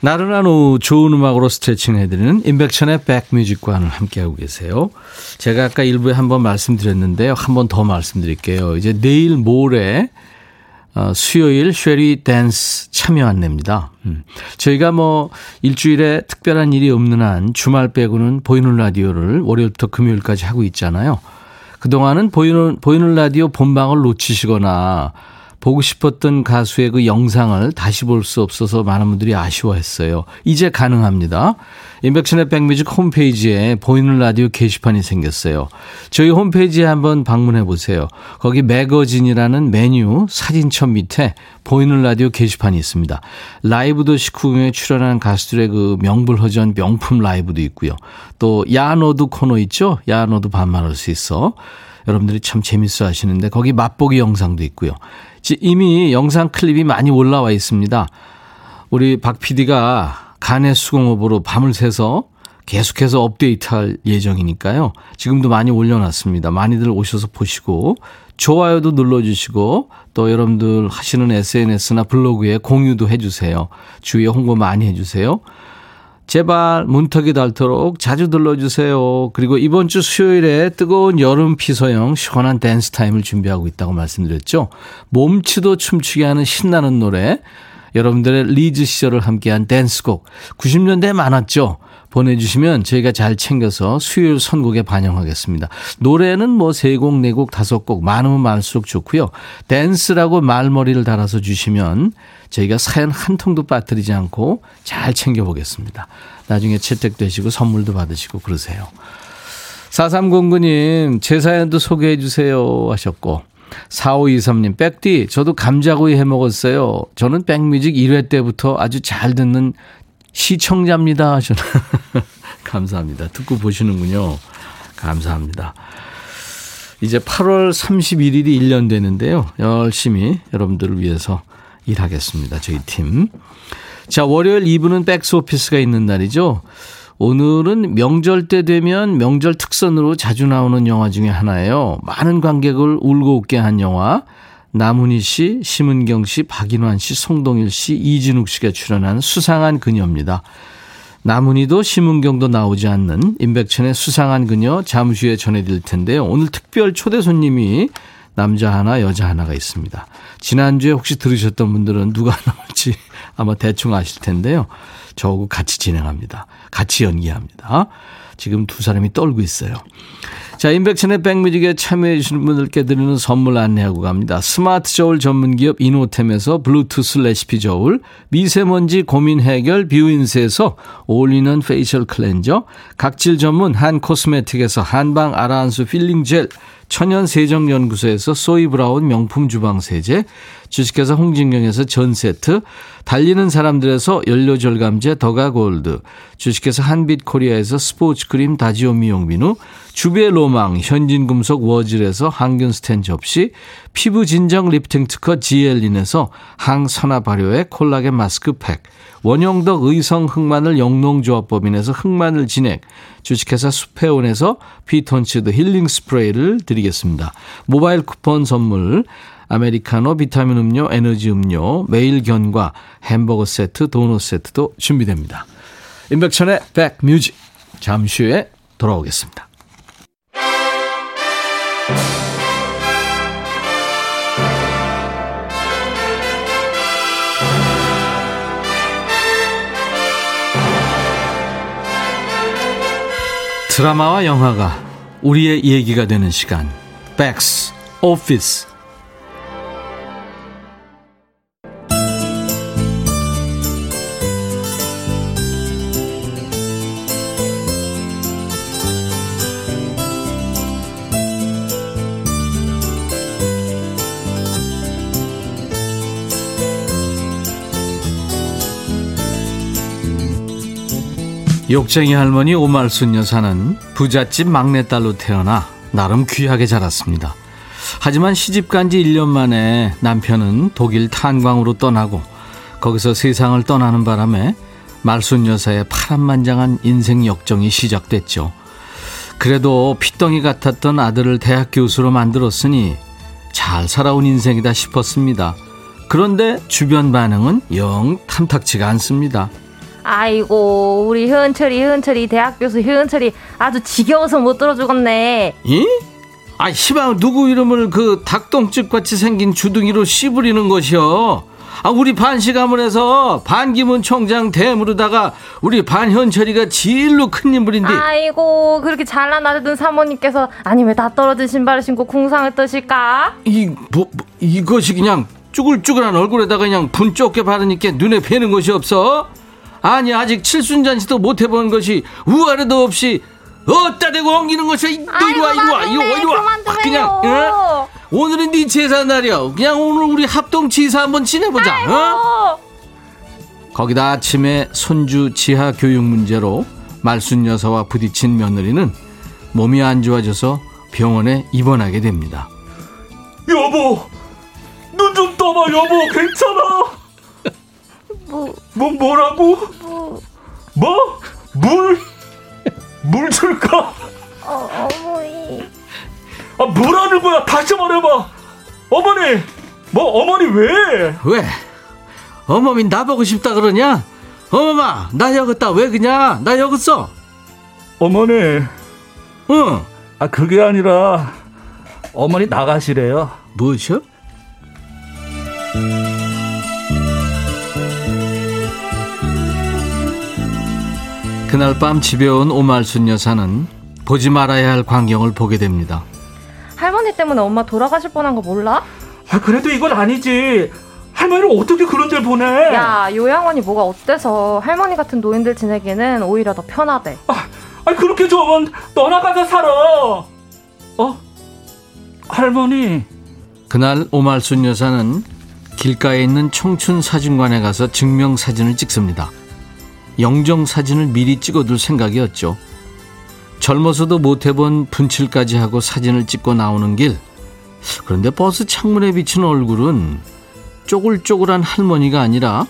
나른한 오후 좋은 음악으로 스트레칭 해드리는 인백천의 백뮤직관을 함께하고 계세요. 제가 아까 일부에 한번 말씀드렸는데요. 한 번 더 말씀드릴게요. 이제 내일 모레 어, 수요일 Shall We Dance 참여 안내입니다. 음. 저희가 뭐 일주일에 특별한 일이 없는 한 주말 빼고는 보이는 라디오를 월요일부터 금요일까지 하고 있잖아요. 그동안은 보이는, 보이는 라디오 본방을 놓치시거나 보고 싶었던 가수의 그 영상을 다시 볼 수 없어서 많은 분들이 아쉬워했어요. 이제 가능합니다. 임백천의 백뮤직 홈페이지에 보이는 라디오 게시판이 생겼어요. 저희 홈페이지에 한번 방문해 보세요. 거기 매거진이라는 메뉴 사진첩 밑에 보이는 라디오 게시판이 있습니다. 라이브 도시 구경에 출연한 가수들의 그 명불허전 명품 라이브도 있고요. 또 야노도 코너 있죠? 야노도 반말할 수 있어. 여러분들이 참 재밌어 하시는데 거기 맛보기 영상도 있고요. 이미 영상 클립이 많이 올라와 있습니다. 우리 박 PD가 간의 수공업으로 밤을 새서 계속해서 업데이트할 예정이니까요. 지금도 많이 올려놨습니다. 많이들 오셔서 보시고 좋아요도 눌러주시고 또 여러분들 하시는 SNS나 블로그에 공유도 해주세요. 주위에 홍보 많이 해주세요. 제발 문턱이 닳도록 자주 들러주세요. 그리고 이번 주 수요일에 뜨거운 여름 피서형 시원한 댄스 타임을 준비하고 있다고 말씀드렸죠. 몸치도 춤추게 하는 신나는 노래. 여러분들의 리즈 시절을 함께한 댄스곡. 90년대에 많았죠. 보내주시면 저희가 잘 챙겨서 수요일 선곡에 반영하겠습니다. 노래는 뭐 세 곡, 네 곡, 다섯 곡 많으면 많을수록 좋고요. 댄스라고 말머리를 달아서 주시면 저희가 사연 한 통도 빠뜨리지 않고 잘 챙겨보겠습니다. 나중에 채택되시고 선물도 받으시고 그러세요. 4309님, 제 사연도 소개해 주세요 하셨고, 4523님, 백디, 저도 감자구이 해 먹었어요. 저는 백뮤직 1회 때부터 아주 잘 듣는 시청자입니다. 하셨 [laughs] 감사합니다. 듣고 보시는군요. 감사합니다. 이제 8월 31일이 1년 되는데요. 열심히 여러분들을 위해서 일하겠습니다. 저희 팀. 자, 월요일 2부는 백스 오피스가 있는 날이죠. 오늘은 명절 때 되면 명절 특선으로 자주 나오는 영화 중에 하나예요. 많은 관객을 울고 웃게 한 영화. 남훈희 씨, 심은경 씨, 박인환 씨, 송동일 씨, 이진욱 씨가 출연한 수상한 그녀입니다. 남훈희도 심은경도 나오지 않는 임백천의 수상한 그녀 잠시 후에 전해드릴 텐데요. 오늘 특별 초대 손님이 남자 하나, 여자 하나가 있습니다. 지난주에 혹시 들으셨던 분들은 누가 [laughs] 나올지 아마 대충 아실 텐데요. 저하고 같이 진행합니다. 같이 연기합니다. 지금 두 사람이 떨고 있어요. 자, 인백천의 백뮤직에 참여해주시는 분들께 드리는 선물 안내하고 갑니다. 스마트 저울 전문기업 이노템에서 블루투스 레시피 저울, 미세먼지 고민 해결 뷰인스에서 올리는 facial cleanser, 각질 전문 한 코스메틱에서 한방 아라한수 peeling gel, 천연 세정연구소에서 소이브라운 명품 주방 세제, 주식회사 홍진경에서 전 세트, 달리는 사람들에서 연료절감제 더가골드, 주식회사 한빛코리아에서 스포츠크림 다지오 미용비누, 주베 로망 현진금속 워즐에서 항균 스텐 접시, 피부 진정 리프팅 특허 지엘린에서 항산화 발효의 콜라겐 마스크팩, 원형덕 의성 흑마늘 영농조합법인에서 흑마늘 진액, 주식회사 수페온에서 피톤치드 힐링 스프레이를 드리겠습니다. 모바일 쿠폰 선물, 아메리카노 비타민 음료, 에너지 음료, 매일 견과, 햄버거 세트, 도넛 세트도 준비됩니다. 임백천의 백뮤직 잠시 후에 돌아오겠습니다. 드라마와 영화가 우리의 얘기가 되는 시간. 백스 오피스. 욕쟁이 할머니 오말순 여사는 부잣집 막내딸로 태어나 나름 귀하게 자랐습니다. 하지만 시집 간 지 1년 만에 남편은 독일 탄광으로 떠나고 거기서 세상을 떠나는 바람에 말순 여사의 파란만장한 인생 역정이 시작됐죠. 그래도 피덩이 같았던 아들을 대학 교수로 만들었으니 잘 살아온 인생이다 싶었습니다. 그런데 주변 반응은 영 탐탁치가 않습니다. 아이고 우리 효은철이 효은철이 대학 교수 효은철이 아주 지겨워서 못 들어주겠네 이? 아, 시방 누구 이름을 그 닭똥집 같이 생긴 주둥이로 씨부리는 것이요. 아, 우리 반시 가문에서 반기문 총장 대무르다가 우리 반현철이가 제일로 큰 인물인데. 아이고 그렇게 잘난 아들든 사모님께서 아니 왜 다 떨어진 신발을 신고 궁상을 뜨실까 이, 뭐, 뭐, 이것이 그냥 쭈글쭈글한 얼굴에다가 그냥 분 좁게 바르니까 눈에 뵈는 것이 없어? 아니, 아직 칠순잔치도 못 해본 것이 우아래도 없이 어따 대고 엉기는 것이 너 이리 와, 이리 와, 이리 와, 이리 와. 그만 좀 그냥. 어? 오늘은 네 제사 날이야. 그냥 오늘 우리 합동 지사 한번 지내보자. 어? 거기다 아침에 손주 지하 교육 문제로 말순 여사와 부딪힌 며느리는 몸이 안 좋아져서 병원에 입원하게 됩니다. 여보, 눈 좀 떠봐, 여보, 괜찮아. 뭐, 뭐 뭐라고? 뭐, 뭐? 물? 물 줄까? 어, 어머니 아, 뭐라는 거야? 다시 말해봐. 어머니, 뭐 어머니 왜? 왜? 어머니 나보고 싶다 그러냐? 어머마 나 여기 있다 왜 그냐? 나 여기 있어. 어머니, 응. 아 그게 아니라 어머니 나가시래요. 무엇이요? 그날 밤 집에 온 오말순 여사는 보지 말아야 할 광경을 보게 됩니다. 할머니 때문에 엄마 돌아가실 뻔한 거 몰라? 아 그래도 이건 아니지. 할머니를 어떻게 그런 데를 보내? 야 요양원이 뭐가 어때서 할머니 같은 노인들 지내기는 오히려 더 편하대 아, 아 그렇게 좋으면 떠나가서 살아. 어? 할머니. 그날 오말순 여사는 길가에 있는 청춘 사진관에 가서 증명 사진을 찍습니다. 영정 사진을 미리 찍어둘 생각이었죠. 젊어서도 못 해본 분칠까지 하고 사진을 찍고 나오는 길. 그런데 버스 창문에 비친 얼굴은 쪼글쪼글한 할머니가 아니라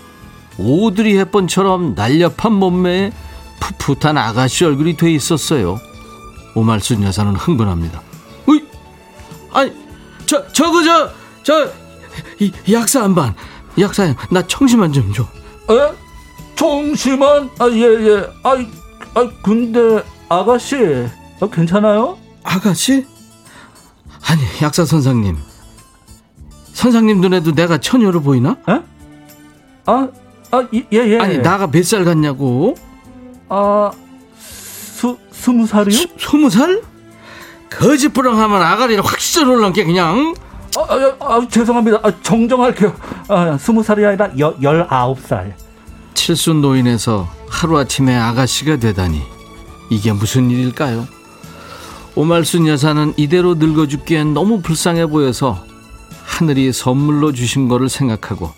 오드리 햇번처럼 날렵한 몸매에 풋풋한 아가씨 얼굴이 돼 있었어요. 오말순 여사는 흥분합니다. 으이! 아니, 저, 저거, 저, 저, 이, 약사 한 반. 약사님, 나 청심환 좀 줘. 에? 정심한? 아, 예, 예. 아, 아 근데, 아가씨, 아, 괜찮아요? 아가씨? 아니, 약사 선생님. 선생님 눈에도 내가 처녀로 보이나? 에? 아, 아, 예, 예. 아니, 나가 몇 살 같냐고? 아, 수, 스무 살이요? 스- 스무 살? 거짓부렁 하면 아가리를 확 썰어넘게 그냥. 아, 아, 아, 죄송합니다. 아, 정정할게요. 아, 스무 살이 아니라 여, 열아홉 살. 칠순 노인에서 하루아침에 아가씨가 되다니 이게 무슨 일일까요? 오말순 여사는 이대로 늙어 죽기엔 너무 불쌍해 보여서 하늘이 선물로 주신 거를 생각하고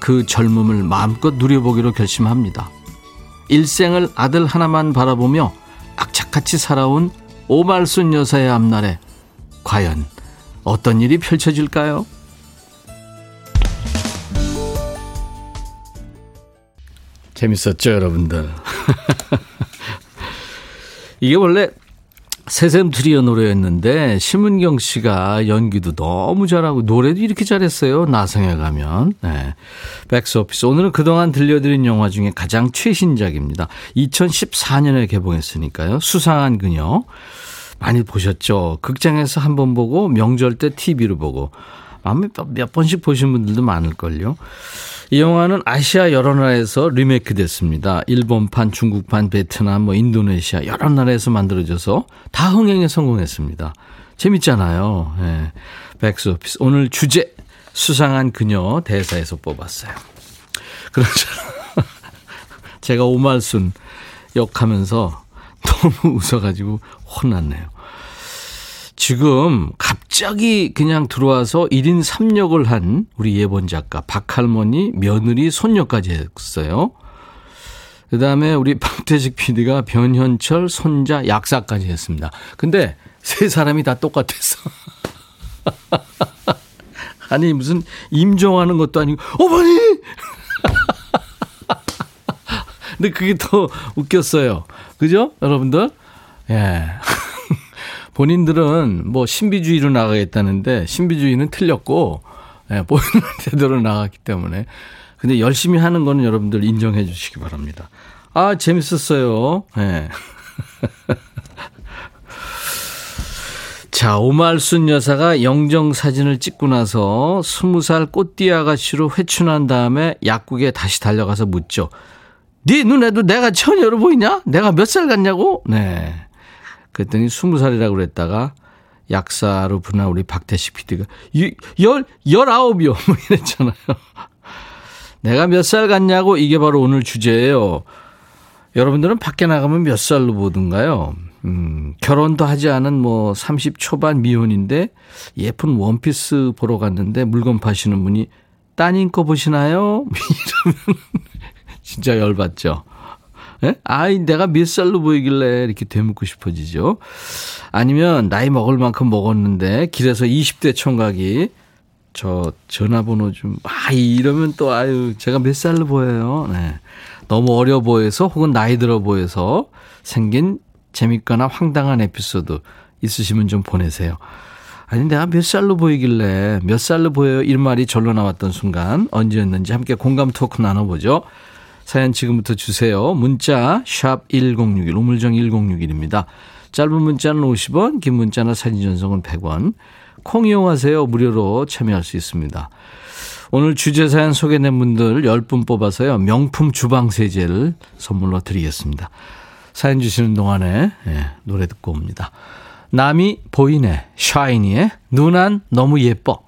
그 젊음을 마음껏 누려보기로 결심합니다. 일생을 아들 하나만 바라보며 악착같이 살아온 오말순 여사의 앞날에 과연 어떤 일이 펼쳐질까요? 재밌었죠, 여러분들? [laughs] 이게 원래 세샘트리오 노래였는데 심은경 씨가 연기도 너무 잘하고 노래도 이렇게 잘했어요. 나성에 가면. 네. 백스 오피스. 오늘은 그동안 들려드린 영화 중에 가장 최신작입니다. 2014년에 개봉했으니까요. 수상한 그녀. 많이 보셨죠? 극장에서 한 번 보고 명절 때 TV로 보고 몇 번씩 보신 분들도 많을걸요. 이 영화는 아시아 여러 나라에서 리메이크 됐습니다. 일본판, 중국판, 베트남, 뭐 인도네시아 여러 나라에서 만들어져서 다 흥행에 성공했습니다. 재밌잖아요. 예. 백스오피스. 오늘 주제 수상한 그녀 대사에서 뽑았어요. 그렇죠. [laughs] 제가 오말순 역하면서 너무 웃어가지고 혼났네요. 지금 갑자기 그냥 들어와서 1인 3역을 한 우리 예본 작가 박할머니 며느리 손녀까지 했어요. 그 다음에 우리 박태식 PD가 변현철 손자 약사까지 했습니다. 근데 세 사람이 다 똑같았어. [laughs] 아니 무슨 임종하는 것도 아니고 어머니. [laughs] 근데 그게 더 웃겼어요. 그죠? 여러분들? 예. 본인들은 뭐 신비주의로 나가겠다는데 신비주의는 틀렸고 예, 보이는 [laughs] 제대로 나갔기 때문에 근데 열심히 하는 거는 여러분들 인정해 주시기 바랍니다. 아 재밌었어요. 예. [laughs] 자, 오말순 여사가 영정 사진을 찍고 나서 스무 살 꽃띠 아가씨로 회춘한 다음에 약국에 다시 달려가서 묻죠. 네 눈에도 내가 처녀로 보이냐? 내가 몇 살 같냐고? 네. 그랬더니 스무 살이라고 그랬다가 약사로 분한 우리 박태식 PD가 열, 열아홉이요. [laughs] 뭐 이랬잖아요. 내가 몇 살 같냐고 이게 바로 오늘 주제예요. 여러분들은 밖에 나가면 몇 살로 보든가요? 음, 결혼도 하지 않은 뭐 30 초반 미혼인데 예쁜 원피스 보러 갔는데 물건 파시는 분이 따님 거 보시나요? [laughs] 이러면 진짜 열받죠. 예? 아이, 내가 몇 살로 보이길래 이렇게 되묻고 싶어지죠. 아니면 나이 먹을 만큼 먹었는데 길에서 20대 총각이 저 전화번호 좀, 아, 이러면 또, 아유, 제가 몇 살로 보여요. 네. 너무 어려 보여서 혹은 나이 들어 보여서 생긴 재밌거나 황당한 에피소드 있으시면 좀 보내세요. 아니, 내가 몇 살로 보이길래 몇 살로 보여요? 이런 말이 절로 나왔던 순간 언제였는지 함께 공감 토크 나눠보죠. 사연 지금부터 주세요. 문자 샵 1061, 우물정 1061입니다. 짧은 문자는 50원, 긴 문자나 사진 전송은 100원. 콩 이용하세요. 무료로 참여할 수 있습니다. 오늘 주제 사연 소개된 분들 10분 뽑아서요. 명품 주방 세제를 선물로 드리겠습니다. 사연 주시는 동안에 예, 노래 듣고 옵니다. 남이 보이네, 샤이니의 눈안 너무 예뻐.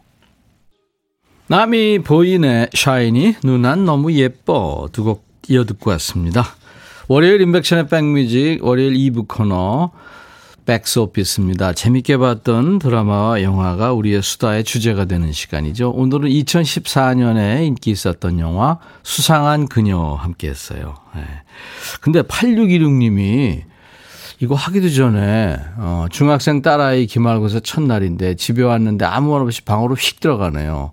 남이 보이네, 샤이니, 눈안 너무 예뻐. 두 곡 이어 듣고 왔습니다. 월요일 인백션의 백뮤직, 월요일 2부 코너, 백스오피스입니다. 재밌게 봤던 드라마와 영화가 우리의 수다의 주제가 되는 시간이죠. 오늘은 2014년에 인기 있었던 영화 수상한 그녀 함께 했어요. 네. 근데 8616님이 이거 하기도 전에 어, 중학생 딸아이 기말고사 첫날인데 집에 왔는데 아무 말 없이 방으로 휙 들어가네요.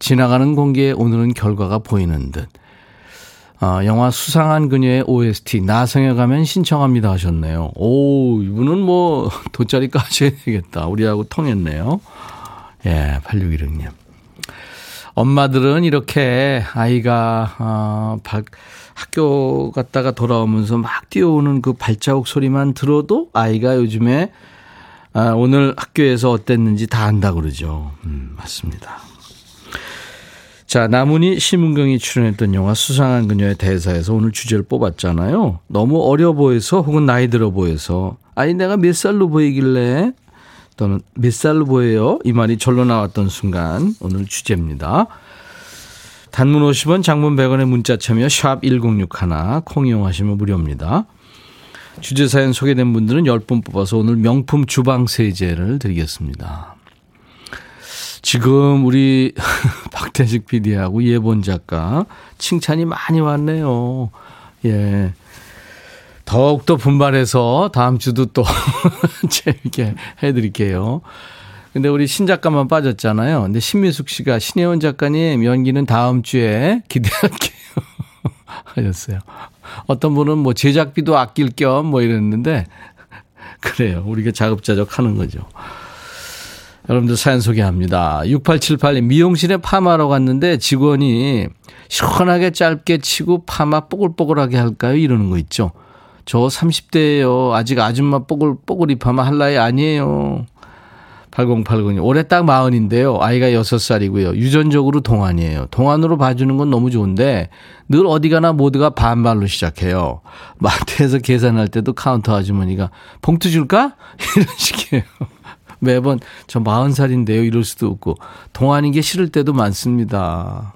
지나가는 공기에 오늘은 결과가 보이는 듯. 아, 영화 수상한 그녀의 OST 나성에 가면 신청합니다 하셨네요. 오, 이분은 뭐 돗자리 까셔야 되겠다. 우리하고 통했네요. 예, 8616님. 엄마들은 이렇게 아이가 어, 발, 학교 갔다가 돌아오면서 막 뛰어오는 그 발자국 소리만 들어도 아이가 요즘에 아, 오늘 학교에서 어땠는지 다 안다 그러죠. 음, 맞습니다. 자, 나문희 심은경이 출연했던 영화 수상한 그녀의 대사에서 오늘 주제를 뽑았잖아요. 너무 어려 보여서 혹은 나이 들어 보여서 아니 내가 몇 살로 보이길래 또는 몇 살로 보여요? 이 말이 절로 나왔던 순간 오늘 주제입니다. 단문 50원, 장문 100원의 문자 참여 샵 1061, 콩 이용하시면 무료입니다. 주제 사연 소개된 분들은 10분 뽑아서 오늘 명품 주방 세제를 드리겠습니다. 지금 우리 [laughs] 박태식 PD하고 예본 작가 칭찬이 많이 왔네요. 예. 더욱더 분발해서 다음 주도 또 [laughs] 재밌게 해드릴게요. 근데 우리 신 작가만 빠졌잖아요. 근데 신미숙 씨가 신혜원 작가님 연기는 다음 주에 기대할게요. [laughs] 하셨어요. 어떤 분은 뭐 제작비도 아낄 겸 뭐 이랬는데 그래요. 우리가 자급자족 하는 거죠. 여러분들 사연 소개합니다. 6878님, 미용실에 파마하러 갔는데 직원이 시원하게 짧게 치고 파마 뽀글뽀글하게 할까요? 이러는 거 있죠. 저 30대예요. 아직 아줌마 뽀글뽀글 이 파마 할 나이 아니에요. 8089님, 올해 딱 마흔인데요. 아이가 6살이고요. 유전적으로 동안이에요. 동안으로 봐주는 건 너무 좋은데 늘 어디 가나 모두가 반말로 시작해요. 마트에서 계산할 때도 카운터 아주머니가 봉투 줄까? [laughs] 이런 식이에요. 매번 저 40살인데요. 이럴 수도 없고 동안인 게 싫을 때도 많습니다.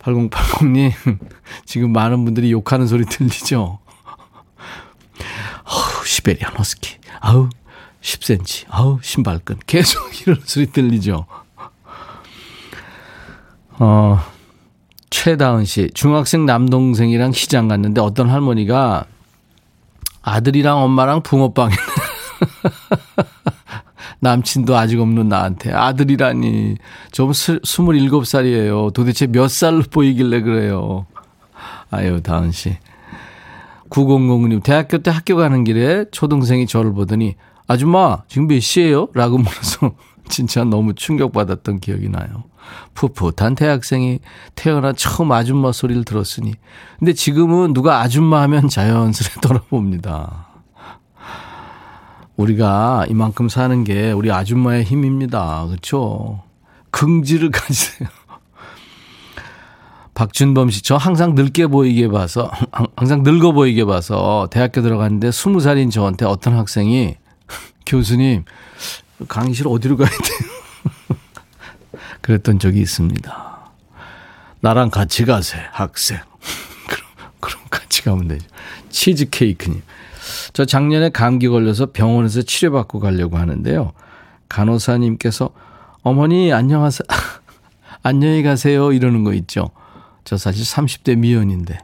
8080님, [laughs] 지금 많은 분들이 욕하는 소리 들리죠? [laughs] 어우, 시베리안 허스키. 아우, 10cm. 아우, 신발끈. 계속 [laughs] 이런 소리 들리죠? 어, 최다은 씨. 중학생 남동생이랑 시장 갔는데 어떤 할머니가 아들이랑 엄마랑 붕어빵에 남친도 아직 없는 나한테 아들이라니 좀 27살이에요. 도대체 몇 살로 보이길래 그래요. 아유, 다은 씨. 9009님, 대학교 때 학교 가는 길에 초등생이 저를 보더니 아줌마, 지금 몇 시예요? 라고 물어서 [laughs] 진짜 너무 충격받았던 기억이 나요. 풋풋한 대학생이 태어나 처음 아줌마 소리를 들었으니. 근데 지금은 누가 아줌마 하면 자연스레 [laughs] 돌아봅니다. 우리가 이만큼 사는 게 우리 아줌마의 힘입니다. 그렇죠? 긍지를 [laughs] 가지세요. 박준범 씨, 저 항상 늙게 보이게 봐서, 항상 늙어 보이게 봐서 대학교 들어갔는데 스무 살인 저한테 어떤 학생이 [laughs] 교수님, 강의실 어디로 가야 돼요? [laughs] 그랬던 적이 있습니다. 나랑 같이 가세요, 학생. 그럼, 그럼 같이 가면 되죠. 치즈케이크님. 저 작년에 감기 걸려서 병원에서 치료받고 가려고 하는데요. 간호사님께서 어머니 안녕하세요. [laughs] 안녕히 가세요. 이러는 거 있죠. 저 사실 30대 미연인데.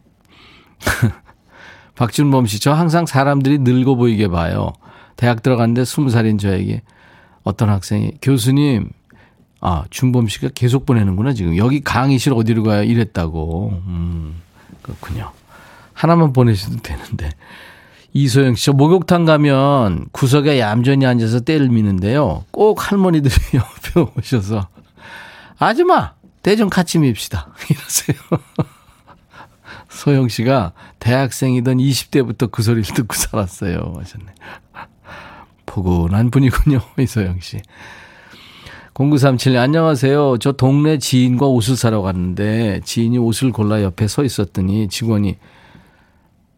[laughs] 박준범 씨, 저 항상 사람들이 늙어 보이게 봐요. 대학 들어갔는데 20살인 저에게 어떤 학생이 교수님, 아, 준범 씨가 계속 보내는구나, 지금. 여기 강의실 어디로 가요? 이랬다고. 음, 그렇군요. 하나만 보내셔도 되는데. 이소영 씨, 저 목욕탕 가면 구석에 얌전히 앉아서 때를 미는데요. 꼭 할머니들이 [laughs] 옆에 오셔서, 아줌마, 때 좀 같이 밉시다. [laughs] 이러세요. [laughs] 소영 씨가 대학생이던 20대부터 그 소리를 듣고 살았어요. 하셨네. 포근한 분이군요. 이소영 씨. 0937님, 안녕하세요. 저 동네 지인과 옷을 사러 갔는데 지인이 옷을 골라 옆에 서 있었더니 직원이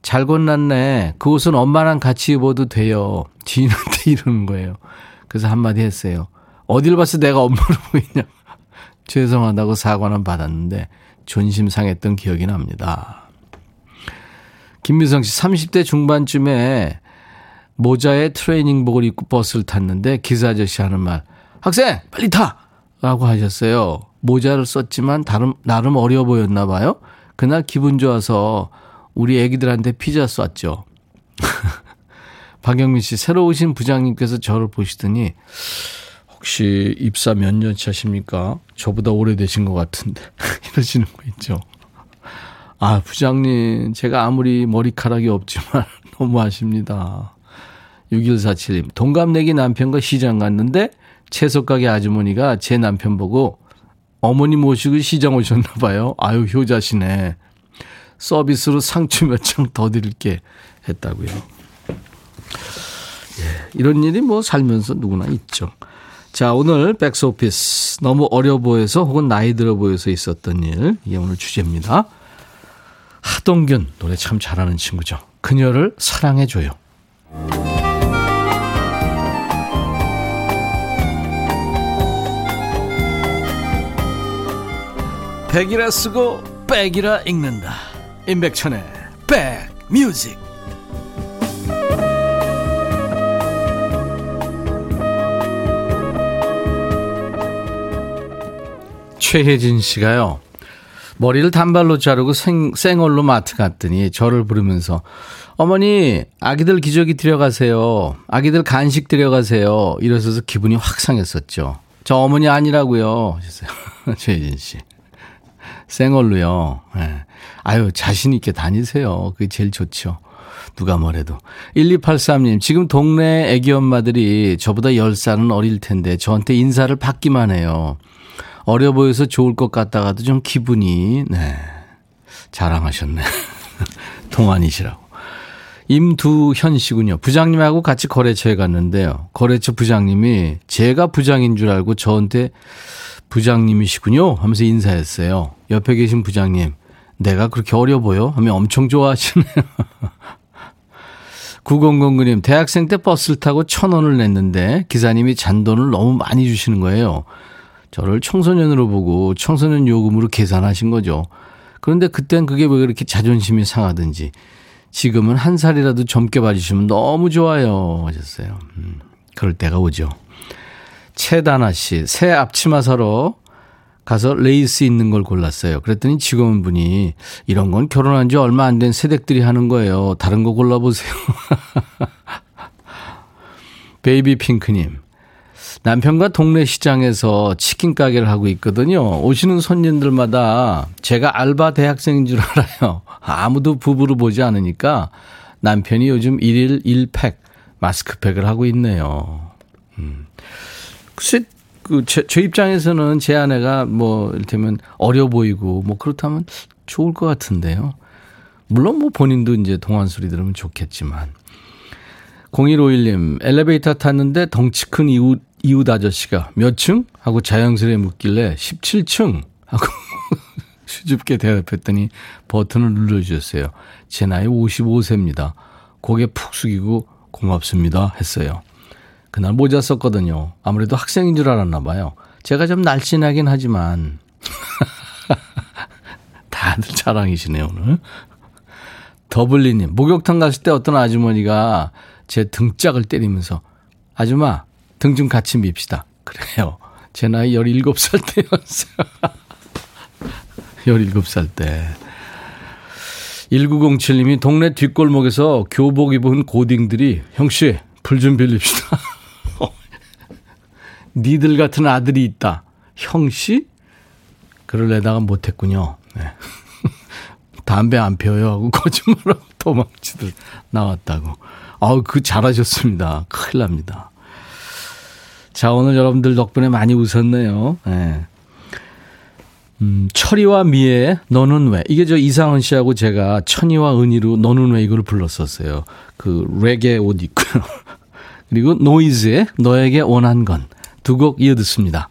잘 골랐네. 그 옷은 엄마랑 같이 입어도 돼요. 지인한테 [laughs] 이러는 거예요. 그래서 한마디 했어요. 어딜 봐서 내가 엄마로 [laughs] 보이냐. 죄송하다고 사과는 받았는데 존심 상했던 기억이 납니다. 김미성 씨 30대 중반쯤에 모자에 트레이닝복을 입고 버스를 탔는데 기사 아저씨 하는 말 학생 빨리 타! 라고 하셨어요. 모자를 썼지만 나름, 나름 어려 보였나 봐요. 그날 기분 좋아서 우리 애기들한테 피자 쐈죠. [laughs] 박영민 씨 새로 오신 부장님께서 저를 보시더니 혹시 입사 몇 년 차십니까? 저보다 오래되신 것 같은데 [laughs] 이러시는 거 있죠. 아 부장님 제가 아무리 머리카락이 없지만 [laughs] 너무 하십니다. 6147님 동갑내기 남편과 시장 갔는데 채소가게 아주머니가 제 남편 보고 어머니 모시고 시장 오셨나 봐요. 아유 효자시네. 서비스로 상추 몇 장 더 드릴게 했다고요. 예, 이런 일이 뭐 살면서 누구나 있죠. 자, 오늘 백스오피스. 너무 어려 보여서 혹은 나이 들어 보여서 있었던 일. 이게 오늘 주제입니다. 하동균, 노래 참 잘하는 친구죠. 그녀를 사랑해줘요. 백이라 쓰고 백이라 읽는다. 임백천의 백뮤직. 최혜진 씨가요 머리를 단발로 자르고 생, 생얼로 마트 갔더니 저를 부르면서 어머니 아기들 기저귀 들여가세요. 아기들 간식 들여가세요. 이러셔서 기분이 확 상했었죠 저 어머니 아니라고요. 하셨어요. [laughs] 최혜진 씨. 생얼로요. 예. 아유, 자신있게 다니세요. 그게 제일 좋죠. 누가 뭐래도. 1283님, 지금 동네 애기 엄마들이 저보다 10살은 어릴 텐데 저한테 인사를 받기만 해요. 어려 보여서 좋을 것 같다가도 좀 기분이, 네. 자랑하셨네. [laughs] 동안이시라고. 임두현 씨군요. 부장님하고 같이 거래처에 갔는데요. 거래처 부장님이 제가 부장인 줄 알고 저한테 부장님이시군요. 하면서 인사했어요. 옆에 계신 부장님, 내가 그렇게 어려 보여? 하면 엄청 좋아하시네요. [laughs] 9009님, 대학생 때 버스를 타고 천 원을 냈는데 기사님이 잔돈을 너무 많이 주시는 거예요. 저를 청소년으로 보고 청소년 요금으로 계산하신 거죠. 그런데 그땐 그게 왜 그렇게 자존심이 상하든지 지금은 한 살이라도 젊게 봐주시면 너무 좋아요. 하셨어요. 음, 그럴 때가 오죠. 최다나 씨, 새 앞치마 사러 가서 레이스 있는 걸 골랐어요. 그랬더니 직원분이 이런 건 결혼한 지 얼마 안 된 새댁들이 하는 거예요. 다른 거 골라보세요. [laughs] 베이비 핑크님. 남편과 동네 시장에서 치킨 가게를 하고 있거든요. 오시는 손님들마다 제가 알바 대학생인 줄 알아요. 아무도 부부로 보지 않으니까 남편이 요즘 1일 1팩 마스크팩을 하고 있네요. 음. 글쎄, 그, 제, 제 입장에서는 제 아내가 뭐, 이를테면 어려 보이고 뭐 그렇다면 좋을 것 같은데요. 물론 뭐 본인도 이제 동안 소리 들으면 좋겠지만. 0151님, 엘리베이터 탔는데 덩치 큰 이웃, 이웃 아저씨가 몇 층? 하고 자연스레 묻길래 17층! 하고 [laughs] 수줍게 대답했더니 버튼을 눌러주셨어요. 제 나이 55세입니다. 고개 푹 숙이고 고맙습니다. 했어요. 그날 모자 썼거든요. 아무래도 학생인 줄 알았나 봐요. 제가 좀 날씬하긴 하지만 [laughs] 다들 자랑이시네요 오늘. 더블리님 목욕탕 갔을 때 어떤 아주머니가 제 등짝을 때리면서 아줌마 등 좀 같이 밉시다. 그래요. 제 나이 17살 때였어요. [laughs] 17살 때. 1907님이 동네 뒷골목에서 교복 입은 고딩들이 형씨 불 좀 빌립시다. 니들 같은 아들이 있다. 형씨? 그럴래다가 못했군요. 네. [laughs] 담배 안 피워요 하고 [laughs] 거짓말하고 도망치들 나왔다고. 아우, 그 잘하셨습니다. 큰일 납니다. 자, 오늘 여러분들 덕분에 많이 웃었네요. 네. 음, 철이와 미애의 너는 왜? 이게 저 이상은 씨하고 제가 철이와 미애로 너는 왜 이걸 불렀었어요. 그 레게 옷 입고요. [laughs] 그리고 노이즈의 너에게 원한 건. 두 곡 이어 듣습니다.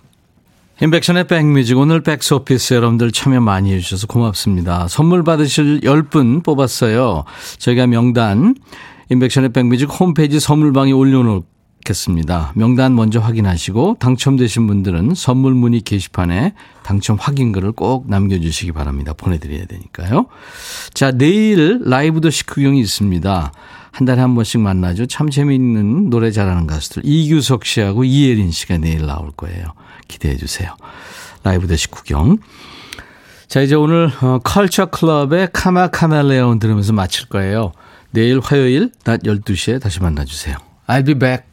임백천의 백뮤직 오늘 백스오피스 여러분들 참여 많이 해주셔서 고맙습니다. 선물 받으실 10분 뽑았어요. 저희가 명단 임백천의 백뮤직 홈페이지 선물방에 올려놓겠습니다. 명단 먼저 확인하시고 당첨되신 분들은 선물 문의 게시판에 당첨 확인글을 꼭 남겨주시기 바랍니다. 보내드려야 되니까요. 자 내일 라이브 더시 구경이 있습니다. 한 달에 한 번씩 만나죠. 참 재미있는 노래 잘하는 가수들. 이규석 씨하고 이예린 씨가 내일 나올 거예요. 기대해 주세요. 라이브 대시 구경. 자, 이제 오늘 어, 컬처 클럽의 Karma Chameleon 들으면서 마칠 거예요. 내일 화요일 낮 12시에 다시 만나 주세요. I'll be back.